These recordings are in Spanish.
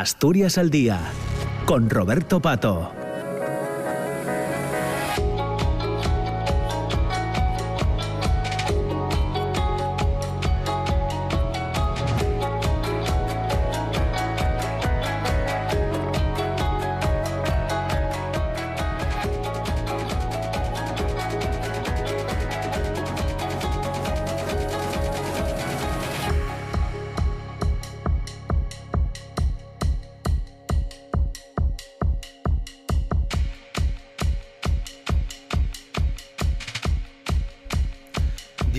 Asturias al Día, con Roberto Pato.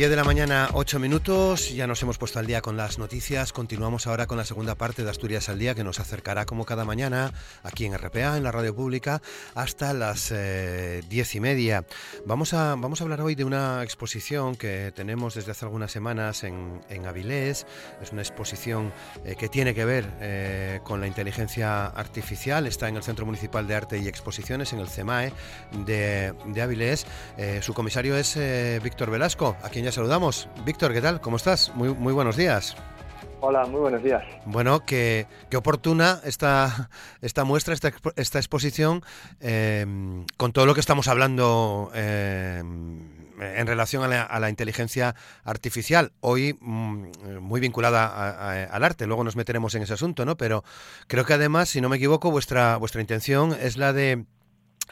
10 de la mañana, 8 minutos. Ya nos hemos puesto al día con las noticias. Continuamos ahora con la segunda parte de Asturias al Día que nos acercará como cada mañana aquí en RPA, en la radio pública, hasta las eh, diez y media. Vamos a, vamos a hablar hoy de una exposición que tenemos desde hace algunas semanas en, en Avilés. Es una exposición eh, que tiene que ver eh, con la inteligencia artificial. Está en el Centro Municipal de Arte y Exposiciones, en el CEMAE de, de Avilés. su comisario es Víctor Velasco, a quien saludamos. Víctor, ¿qué tal? ¿Cómo estás? Muy, muy buenos días. Hola, muy buenos días. Bueno, qué, qué oportuna esta, esta muestra, esta, esta exposición, em, con todo lo que estamos hablando em, en relación a la, inteligencia artificial, hoy mm, muy vinculada al arte, luego nos meteremos en ese asunto, ¿no? Pero creo que además, si no me equivoco, vuestra, vuestra intención es la de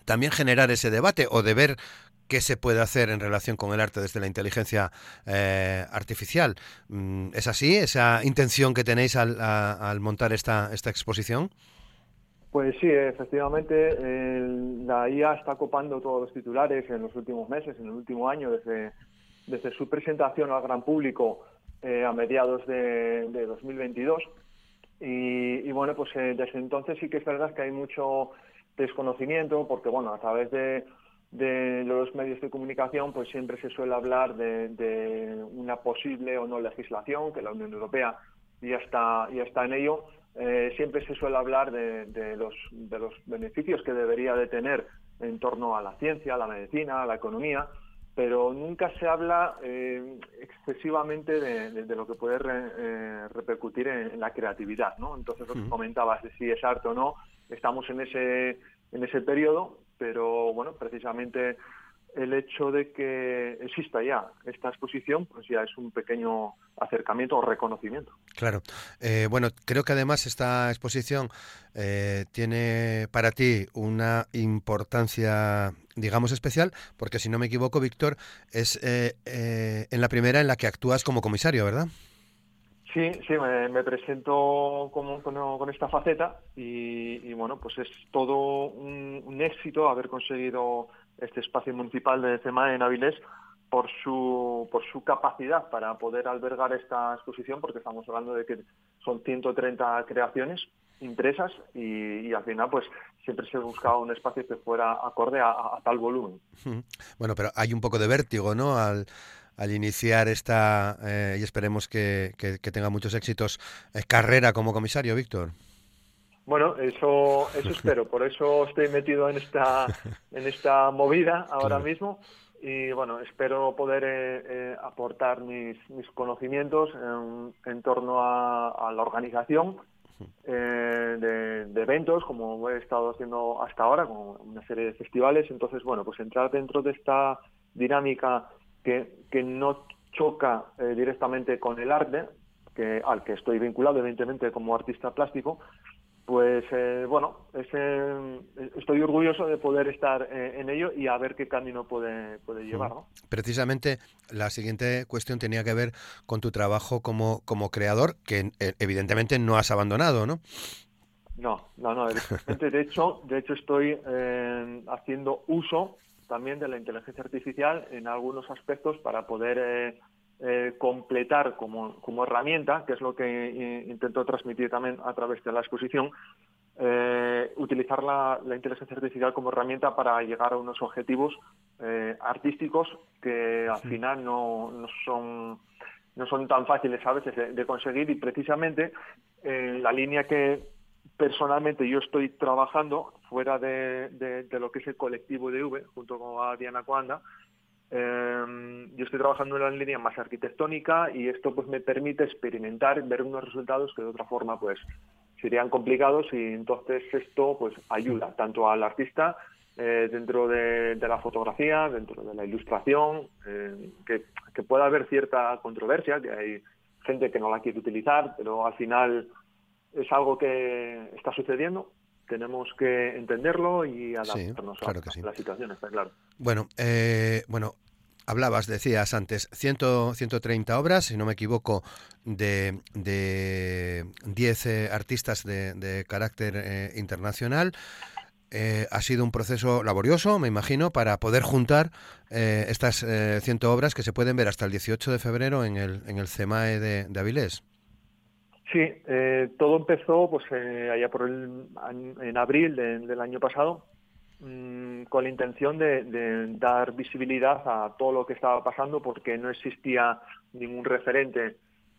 también generar ese debate o de ver qué se puede hacer en relación con el arte desde la inteligencia eh, artificial. Mm, ¿Es así esa intención que tenéis al, montar esta, esta exposición? Pues sí, efectivamente, la IA está copando todos los titulares en los últimos meses, en el último año, desde, desde su presentación al gran público eh, a mediados de, 2022. Y, y, bueno, pues eh, desde entonces sí que es verdad que hay mucho desconocimiento, porque bueno, a través de de los medios de comunicación, pues siempre se suele hablar de, una posible o no legislación, que la Unión Europea ya está, ya está en ello. Eh, siempre se suele hablar de, los, de los beneficios que debería de tener en torno a la ciencia, a la medicina, a la economía, pero nunca se habla eh, excesivamente de, lo que puede eh, repercutir en, la creatividad. ¿no? Entonces, lo que comentabas de si es arte o no, estamos en ese, en ese periodo pero bueno, precisamente el hecho de que exista ya esta exposición, pues ya es un pequeño acercamiento o reconocimiento. Claro. Eh, bueno, creo que además esta exposición eh, tiene para ti una importancia, digamos, especial, porque si no me equivoco, Víctor, es eh, en la primera en la que actúas como comisario, ¿verdad? Sí, sí, me, presento como, con, esta faceta y, bueno, pues es todo un, éxito haber conseguido este espacio municipal de CEMA en Avilés por su, por su capacidad para poder albergar esta exposición, porque estamos hablando de que son 130 creaciones impresas y, al final pues siempre se buscaba un espacio que fuera acorde a, a tal volumen. Bueno, pero hay un poco de vértigo, ¿no? Al al iniciar esta, eh, y esperemos que, tenga muchos éxitos, eh, carrera como comisario, Víctor? Bueno, eso, eso espero, por eso estoy metido en esta, en esta movida ahora mismo y bueno, espero poder eh, aportar mis, mis conocimientos en, torno a, la organización de, de, eventos, como he estado haciendo hasta ahora, con una serie de festivales. Entonces, bueno, pues entrar dentro de esta dinámica que, no choca eh, directamente con el arte, que, al que estoy vinculado evidentemente como artista plástico, pues eh, bueno, estoy orgulloso de poder estar eh, en ello y a ver qué camino puede, puede llevar. Precisamente la siguiente cuestión tenía que ver con tu trabajo como, como creador, que evidentemente no has abandonado, ¿no? No, no, no. De hecho, de hecho estoy haciendo uso también de la inteligencia artificial en algunos aspectos para poder eh, eh, completar como, como, herramienta, que es lo que eh, intento transmitir también a través de la exposición, utilizar la, inteligencia artificial como herramienta para llegar a unos objetivos artísticos que al final no, no, son no son tan fáciles a veces de conseguir y precisamente la línea que personalmente yo estoy trabajando fuera de, lo que es el colectivo de V, junto con Diana Cuanda, em, yo estoy trabajando en la línea más arquitectónica y esto pues me permite experimentar, ver unos resultados que de otra forma pues serían complicados y entonces esto pues ayuda tanto al artista eh, dentro de, la fotografía, dentro de la ilustración, eh, que, que, pueda haber cierta controversia, que hay gente que no la quiere utilizar, pero al final es algo que está sucediendo. Tenemos que entenderlo y adaptarnos a, la situación, está claro. Bueno, eh, bueno, hablabas, decías antes, 100, 130 obras, si no me equivoco, de, de 10 artistas de, de carácter internacional. Eh, ha sido un proceso laborioso, me imagino, para poder juntar eh, estas eh, ciento obras que se pueden ver hasta el 18 de febrero en el, en el CEMAE de, Avilés. Sí, todo empezó pues allá por el, en abril del año pasado mm, con la intención de, dar visibilidad a todo lo que estaba pasando porque no existía ningún referente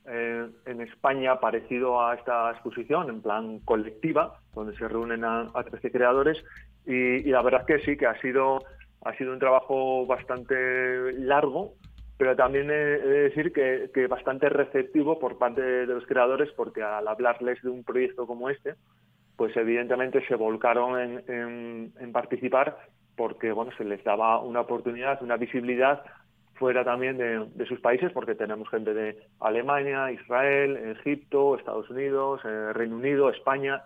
eh, en España parecido a esta exposición, en plan colectiva, donde se reúnen a, 13 creadores. Y, la verdad que sí, que ha sido, ha sido un trabajo bastante largo, pero también he de decir que, que, bastante receptivo por parte de los creadores, porque al hablarles de un proyecto como este, pues evidentemente se volcaron en, participar porque bueno se les daba una oportunidad, una visibilidad fuera también de, sus países, porque tenemos gente de Alemania, Israel, Egipto, Estados Unidos, eh, Reino Unido, España.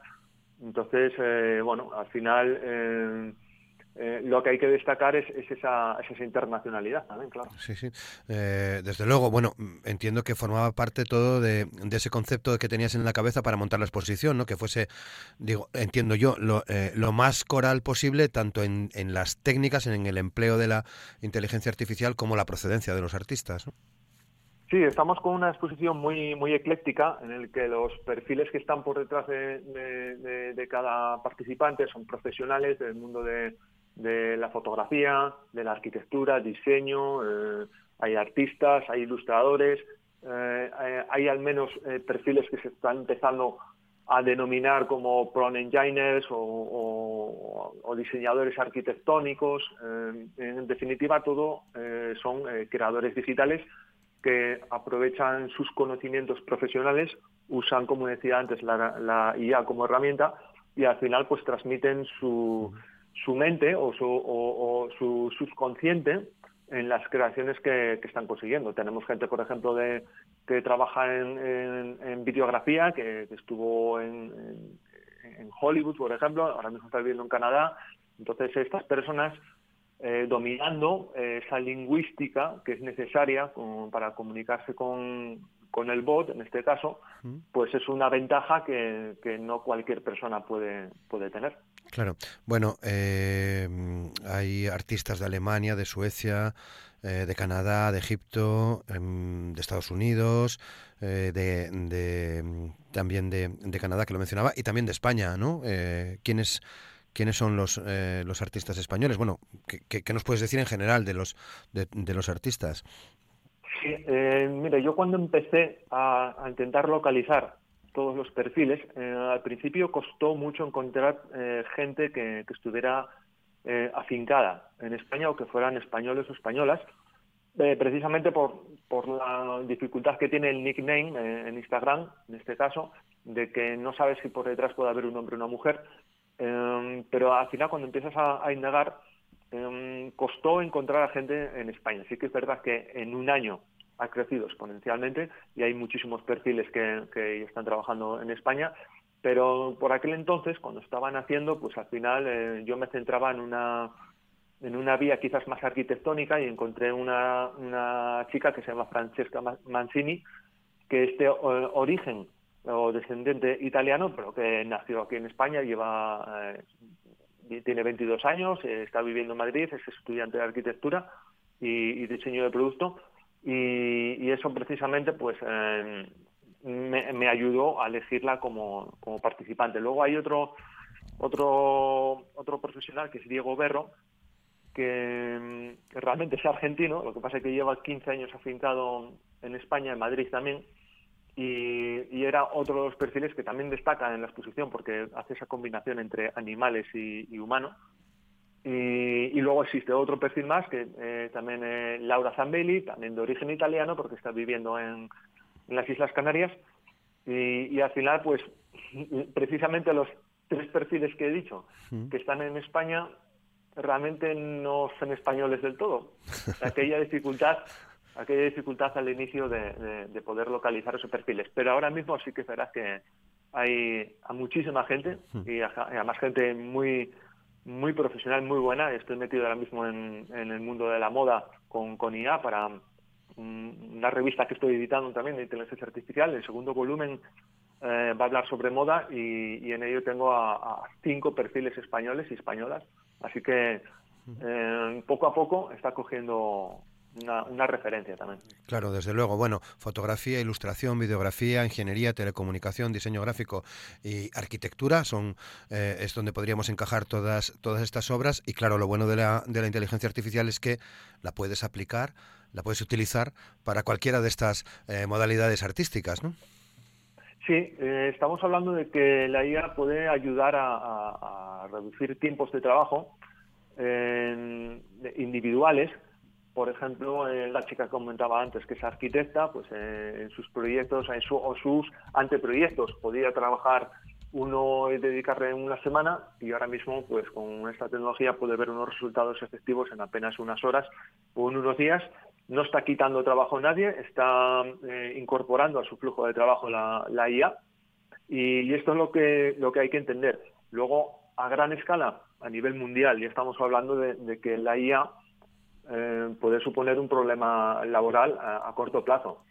Entonces, eh, bueno, al final eh, eh, lo que hay que destacar es, esa, esa, internacionalidad también, claro. Sí, sí. Eh, desde luego, bueno, entiendo que formaba parte todo de, ese concepto que tenías en la cabeza para montar la exposición, ¿no? Que fuese, digo, entiendo yo, lo, eh, lo más coral posible, tanto en, en, las técnicas, en el empleo de la inteligencia artificial, como la procedencia de los artistas, ¿no? Sí, estamos con una exposición muy muy ecléctica en el que los perfiles que están por detrás de, de cada participante son profesionales del mundo de, de la fotografía, de la arquitectura, diseño, eh, hay artistas, hay ilustradores, eh, eh, hay al menos perfiles que se están empezando a denominar como prone engineers o, diseñadores arquitectónicos. en definitiva, todo son creadores digitales que aprovechan sus conocimientos profesionales, usan, como decía antes, la, la IA como herramienta y al final pues transmiten su, su mente o su, subconsciente en las creaciones que, están consiguiendo. Tenemos gente, por ejemplo, de, que trabaja en, videografía, que, estuvo en, Hollywood, por ejemplo, ahora mismo está viviendo en Canadá. Entonces, estas personas eh, dominando esa lingüística que es necesaria para comunicarse con, con el bot, en este caso, pues es una ventaja que, que no cualquier persona puede, puede tener. Claro. Bueno, eh, hay artistas de Alemania, de Suecia, eh, de Canadá, de Egipto, em, de Estados Unidos, eh, de, también de, Canadá, que lo mencionaba, y también de España, ¿no? ¿quiénes, ¿Quiénes son los, los artistas españoles? Bueno, ¿qué, ¿qué, nos puedes decir en general de los, de los artistas? Sí, eh, mire, yo cuando empecé a, intentar localizar todos los perfiles, eh, al principio costó mucho encontrar eh, gente que, estuviera eh, afincada en España o que fueran españoles o españolas, precisamente por, por la dificultad que tiene el nickname en Instagram, en este caso, de que no sabes si por detrás puede haber un hombre o una mujer, pero al final cuando empiezas a indagar, Em, costó encontrar a gente en España. Sí que es verdad que en un año ha crecido exponencialmente y hay muchísimos perfiles que, están trabajando en España, pero por aquel entonces, cuando estaban haciendo, pues al final eh, yo me centraba en una en una vía quizás más arquitectónica y encontré una, una chica que se llama Francesca Mancini, que este eh, origen o descendiente italiano, pero que nació aquí en España, lleva eh, tiene 22 años, eh, está viviendo en Madrid, es estudiante de arquitectura y, diseño de producto y, eso precisamente pues eh, me, ayudó a elegirla como, participante. Luego hay otro otro otro profesional que es Diego Berro que, que, realmente es argentino, lo que pasa es que lleva 15 años afincado en España, en Madrid también, y, era otro de los perfiles que también destaca en la exposición porque hace esa combinación entre animales y, humanos. Y, luego existe otro perfil más, que eh, también eh, Laura Zambelli, también de origen italiano, porque está viviendo en, las Islas Canarias. Y, al final, pues precisamente los tres perfiles que he dicho, que están en España, realmente no son españoles del todo. Aquella dificultad aquella dificultad al inicio de, poder localizar esos perfiles. Pero ahora mismo sí que verás que hay a muchísima gente y a, más gente muy muy profesional, muy buena. Estoy metido ahora mismo en, el mundo de la moda con, con IA para una revista que estoy editando también de inteligencia artificial. El segundo volumen eh, va a hablar sobre moda y, en ello tengo a, cinco perfiles españoles y españolas. Así que eh, poco a poco está cogiendo una, referencia también. Claro, desde luego. Bueno, fotografía, ilustración, videografía, ingeniería, telecomunicación, diseño gráfico y arquitectura son eh, es donde podríamos encajar todas todas estas obras. Y claro, lo bueno de la, de la inteligencia artificial es que la puedes aplicar, la puedes utilizar para cualquiera de estas eh, modalidades artísticas, ¿no? Sí, eh, estamos hablando de que la IA puede ayudar a, a reducir tiempos de trabajo individuales por ejemplo, eh, la chica que comentaba antes, que es arquitecta, pues eh, en sus proyectos en su, o sus anteproyectos podía trabajar uno y dedicarle una semana y ahora mismo, pues con esta tecnología puede ver unos resultados efectivos en apenas unas horas o en unos días. No está quitando trabajo a nadie, está eh, incorporando a su flujo de trabajo la, IA y, esto es lo que, lo que hay que entender. Luego, a gran escala, a nivel mundial, ya estamos hablando de, de que la IA eh, puede suponer un problema laboral a, corto plazo.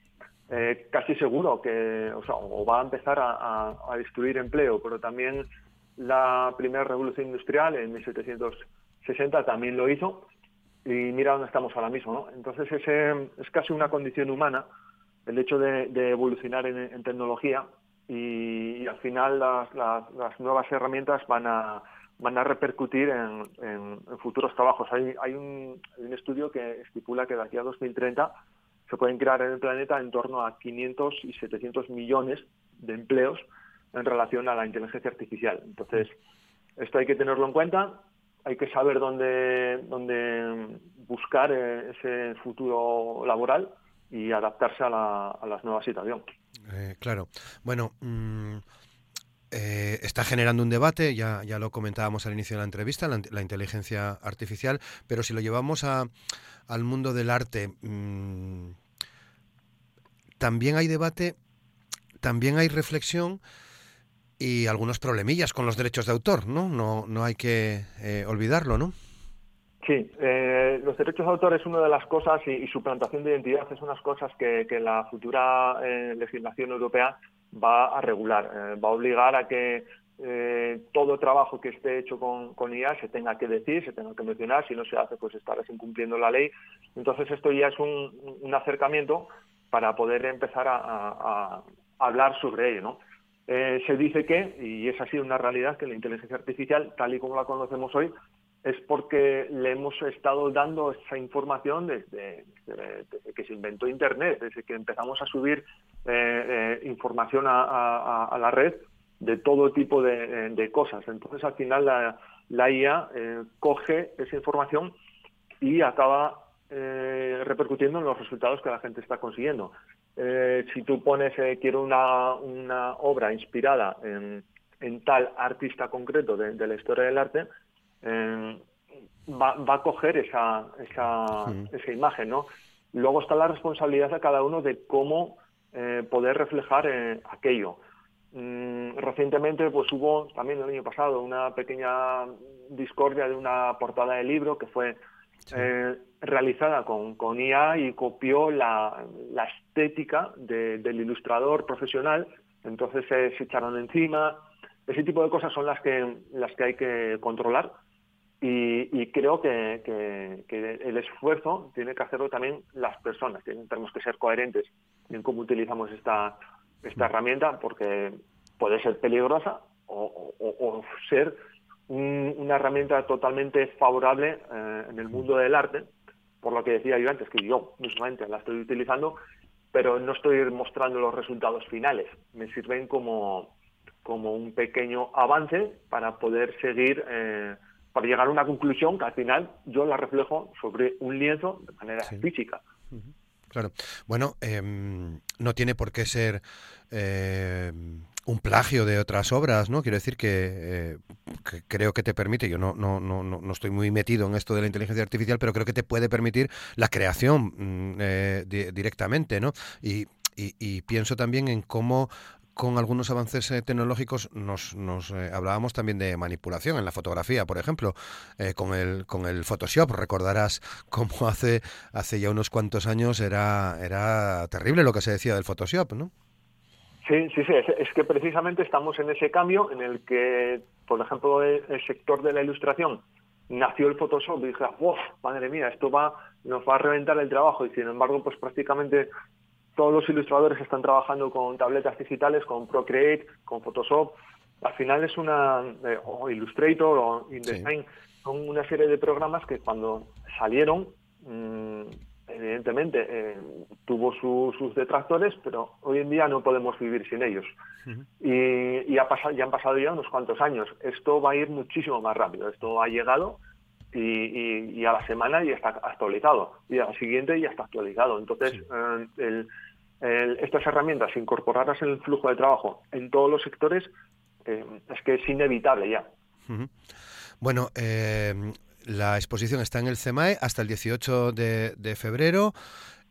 Eh, casi seguro que o, va a empezar a, destruir empleo, pero también la primera revolución industrial en 1760 también lo hizo y mira dónde estamos ahora mismo. ¿no? Entonces ese, es casi una condición humana el hecho de, evolucionar en, tecnología y, al final las nuevas herramientas van a van a repercutir en, futuros trabajos. Hay, hay, un, estudio que estipula que de aquí a 2030 se pueden crear en el planeta en torno a 500 y 700 millones de empleos en relación a la inteligencia artificial. Entonces, esto hay que tenerlo en cuenta, hay que saber dónde, dónde buscar eh, ese futuro laboral y adaptarse a la, a las nuevas situaciones. Eh, claro. Bueno, mm, eh, está generando un debate, ya, ya lo comentábamos al inicio de la entrevista, la, inteligencia artificial, pero si lo llevamos a, al mundo del arte, mm, también hay debate, también hay reflexión y algunos problemillas con los derechos de autor, ¿no? No, no hay que eh, olvidarlo, ¿no? Sí, eh, los derechos de autor es una de las cosas y, su plantación de identidad es unas cosas que la futura legislación europea va a regular, eh, va a obligar a que eh, todo trabajo que esté hecho con, IA se tenga que decir, se tenga que mencionar, si no se hace pues estarás incumpliendo la ley. Entonces esto ya es un, acercamiento para poder empezar a, hablar sobre ello. ¿no? Eh, se dice que, y es así una realidad, que la inteligencia artificial, tal y como la conocemos hoy, es porque le hemos estado dando esa información desde, que se inventó Internet, desde que empezamos a subir eh, eh, información a, la red de todo tipo de, cosas. Entonces, al final, la, IA eh, coge esa información y acaba repercutiendo en los resultados que la gente está consiguiendo. si tú pones, quiero una, obra inspirada en tal artista concreto de la historia del arte, eh, va, a coger esa, esa, esa, imagen, ¿no? Luego está la responsabilidad de cada uno de cómo eh, poder reflejar eh, aquello. Mm, recientemente, pues hubo también el año pasado una pequeña discordia de una portada de libro que fue realizada con, con, IA y copió la, la estética del ilustrador profesional. Entonces se echaron encima. Ese tipo de cosas son las que, las que hay que controlar y, creo que, el esfuerzo tiene que hacerlo también las personas. Tenemos que ser coherentes en cómo utilizamos esta, esta herramienta porque puede ser peligrosa o, ser una herramienta totalmente favorable eh, en el mundo del arte, por lo que decía yo antes, que yo mismamente la estoy utilizando, pero no estoy mostrando los resultados finales. Me sirven como, como un pequeño avance para poder seguir. Eh, para llegar a una conclusión que al final yo la reflejo sobre un lienzo de manera física. Claro. Bueno, em, no tiene por qué ser eh, un plagio de otras obras, ¿no? Quiero decir que, eh, creo que te permite, yo no, no, no, no estoy muy metido en esto de la inteligencia artificial, pero creo que te puede permitir la creación mm, eh, directamente, ¿no? Y, y, pienso también en cómo con algunos avances eh, tecnológicos nos, nos hablábamos también de manipulación en la fotografía, por ejemplo, con el con el Photoshop. Recordarás cómo hace hace ya unos cuantos años era era terrible lo que se decía del Photoshop, ¿no? Sí, sí, sí, es, que precisamente estamos en ese cambio en el que, por ejemplo, el, sector de la ilustración nació el Photoshop y dije, ¡wow! Madre mía, esto va, nos va a reventar el trabajo y sin embargo, pues prácticamente todos los ilustradores están trabajando con tabletas digitales, con Procreate, con Photoshop. Al final es una, eh, o Illustrator o InDesign, son una serie de programas que cuando salieron mmm, evidentemente eh, tuvo sus detractores, pero hoy en día no podemos vivir sin ellos. Y, ha pasado, ya han pasado ya unos cuantos años. Esto va a ir muchísimo más rápido. Esto ha llegado y, a la semana ya está actualizado. Y a la siguiente ya está actualizado. Entonces, eh, estas herramientas, incorporarlas en el flujo de trabajo en todos los sectores, eh, es que es inevitable ya. Bueno, la exposición está en el CEMAE hasta el 18 de, febrero.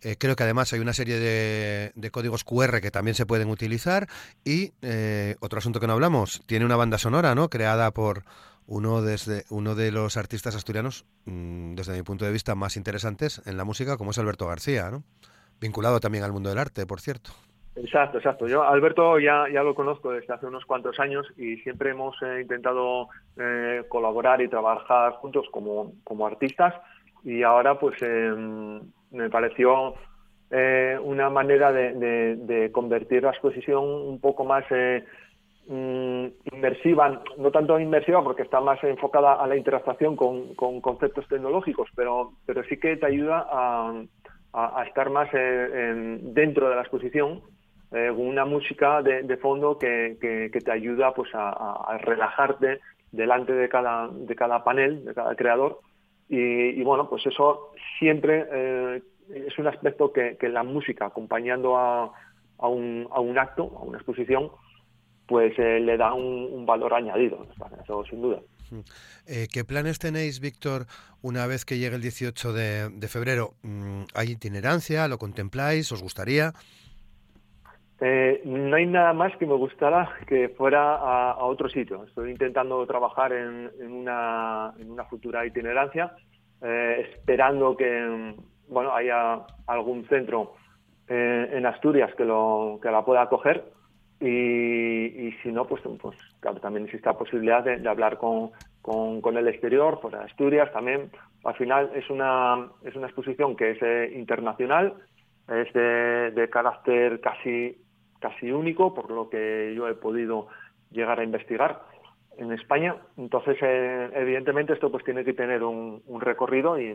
Eh, creo que además hay una serie de, códigos QR que también se pueden utilizar. Y eh, otro asunto que no hablamos, tiene una banda sonora, ¿no? Creada por uno, desde, uno de los artistas asturianos, mm, desde mi punto de vista, más interesantes en la música, como es Alberto García, ¿no? Vinculado también al mundo del arte, por cierto. Exacto, exacto. Yo Alberto ya, ya lo conozco desde hace unos cuantos años y siempre hemos eh, intentado eh, colaborar y trabajar juntos como, como artistas y ahora pues em, me pareció eh, una manera de, convertir la exposición un poco más mm, inmersiva, no tanto inmersiva porque está más enfocada a la interacción con, con conceptos tecnológicos, pero, pero sí que te ayuda a, a, estar más dentro de la exposición eh, una música de, fondo que, que, te ayuda pues a, relajarte delante de cada, de cada panel, de cada creador. Y, bueno, pues eso siempre eh, es un aspecto que, la música, acompañando a, a, un, a un acto, a una exposición, pues eh, le da un, valor añadido, eso sin duda. ¿Qué planes tenéis, Víctor, una vez que llegue el 18 de, de febrero? Mm, ¿Hay itinerancia? ¿Lo contempláis? ¿Os gustaría? Eh, no hay nada más que me gustara que fuera a, otro sitio. Estoy intentando trabajar en, una, futura itinerancia, eh, esperando que bueno haya algún centro eh, en Asturias que, lo, que la pueda acoger y, si no, pues, pues también existe la posibilidad de, hablar con, el exterior, por Asturias también. Al final es una, es una exposición que es internacional, es de carácter casi casi único, por lo que yo he podido llegar a investigar en España. Entonces, eh, evidentemente, esto pues tiene que tener un, recorrido y,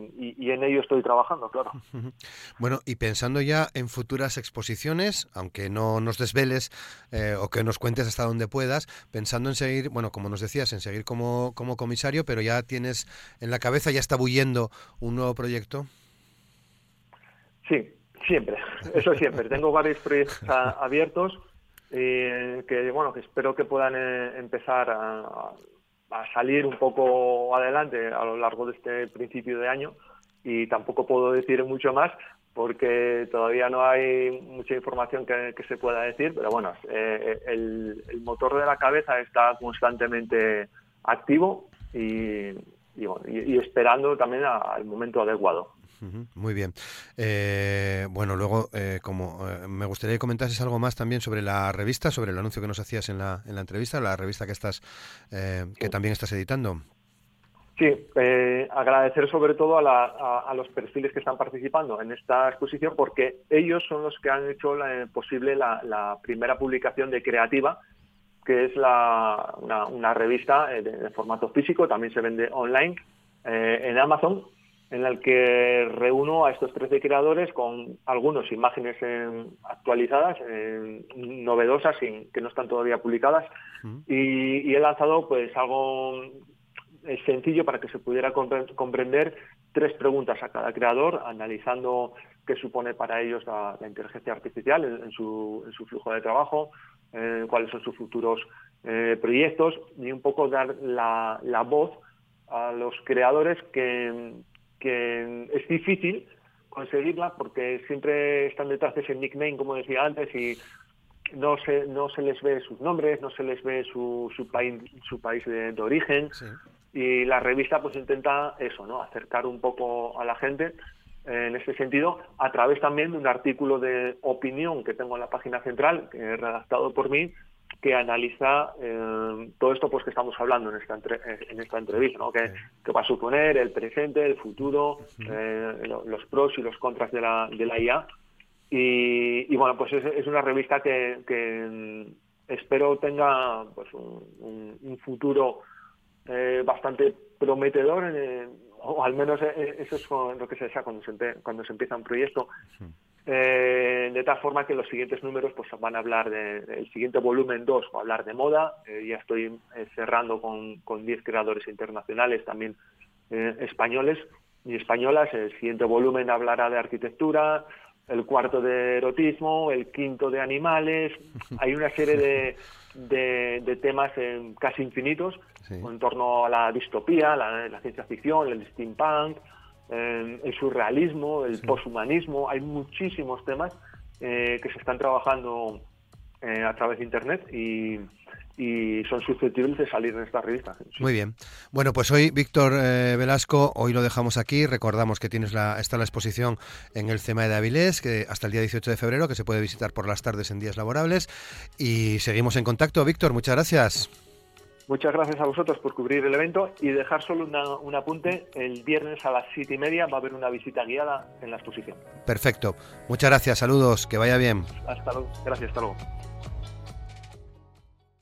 en ello estoy trabajando, claro. Bueno, y pensando ya en futuras exposiciones, aunque no nos desveles eh, o que nos cuentes hasta donde puedas, pensando en seguir, bueno, como nos decías, en seguir como, como comisario, pero ya tienes en la cabeza, ya está bullendo un nuevo proyecto. Sí, Siempre, eso siempre. Tengo varios proyectos abiertos eh, que, bueno, que espero que puedan eh, empezar a, salir un poco adelante a lo largo de este principio de año. Y tampoco puedo decir mucho más porque todavía no hay mucha información que, se pueda decir, pero bueno, eh, el, motor de la cabeza está constantemente activo y, y esperando también al momento adecuado muy bien. Eh, bueno, luego, eh, como eh, me gustaría que comentases algo más también sobre la revista, sobre el anuncio que nos hacías en la, en la entrevista, la revista que estás, que también estás editando. Sí, agradecer sobre todo a, los perfiles que están participando en esta exposición porque ellos son los que han hecho posible la, primera publicación de Creativa, que es la, una, revista de, formato físico, también se vende online en Amazon en el que reúno a estos 13 creadores con algunas imágenes actualizadas, novedosas, y que no están todavía publicadas, y, he lanzado pues algo eh, sencillo para que se pudiera comprender tres preguntas a cada creador, analizando qué supone para ellos la, inteligencia artificial en, su, flujo de trabajo, eh, cuáles son sus futuros eh, proyectos y un poco dar la, la voz a los creadores que, que es difícil conseguirla porque siempre están detrás de ese nickname, como decía antes, y no se, no se les ve sus nombres, no se les ve su, su país, su país de, origen. Y la revista pues intenta eso, ¿no? Acercar un poco a la gente en ese sentido, a través también de un artículo de opinión que tengo en la página central, que he redactado por mí, que analiza eh, todo esto pues que estamos hablando en esta en esta entrevista, ¿no? que, va a suponer el presente, el futuro, eh, los pros y los contras de la, de la IA. Y, bueno, pues es, una revista que, que espero tenga pues un, un, futuro eh, bastante prometedor en, o al menos eh, eh, eso es lo que se desea cuando se, cuando se empieza un proyecto. Eh, de tal forma que los siguientes números pues van a hablar de, el siguiente volumen 2 va a hablar de moda, ya estoy cerrando con, con 10 creadores internacionales también españoles y españolas, el siguiente volumen hablará de arquitectura, el cuarto de erotismo, el quinto de animales, hay una serie de, de, temas casi infinitos en torno a la distopía, la, ciencia ficción, el steampunk, el surrealismo, el poshumanismo. Hay muchísimos temas eh, que se están trabajando eh, a través de Internet y, y son susceptibles de salir en esta revista. Muy bien. Bueno, pues hoy, Víctor eh, Velasco, hoy lo dejamos aquí. Recordamos que tienes la, está la exposición en el CEMA de Avilés, que hasta el día 18 de febrero, que se puede visitar por las tardes en días laborables. Y seguimos en contacto. Víctor, muchas gracias. Muchas gracias a vosotros por cubrir el evento y dejar solo un apunte. El viernes a las siete y media va a haber una visita guiada en la exposición. Perfecto. Muchas gracias. Saludos. Que vaya bien. Hasta luego. Gracias. Hasta luego.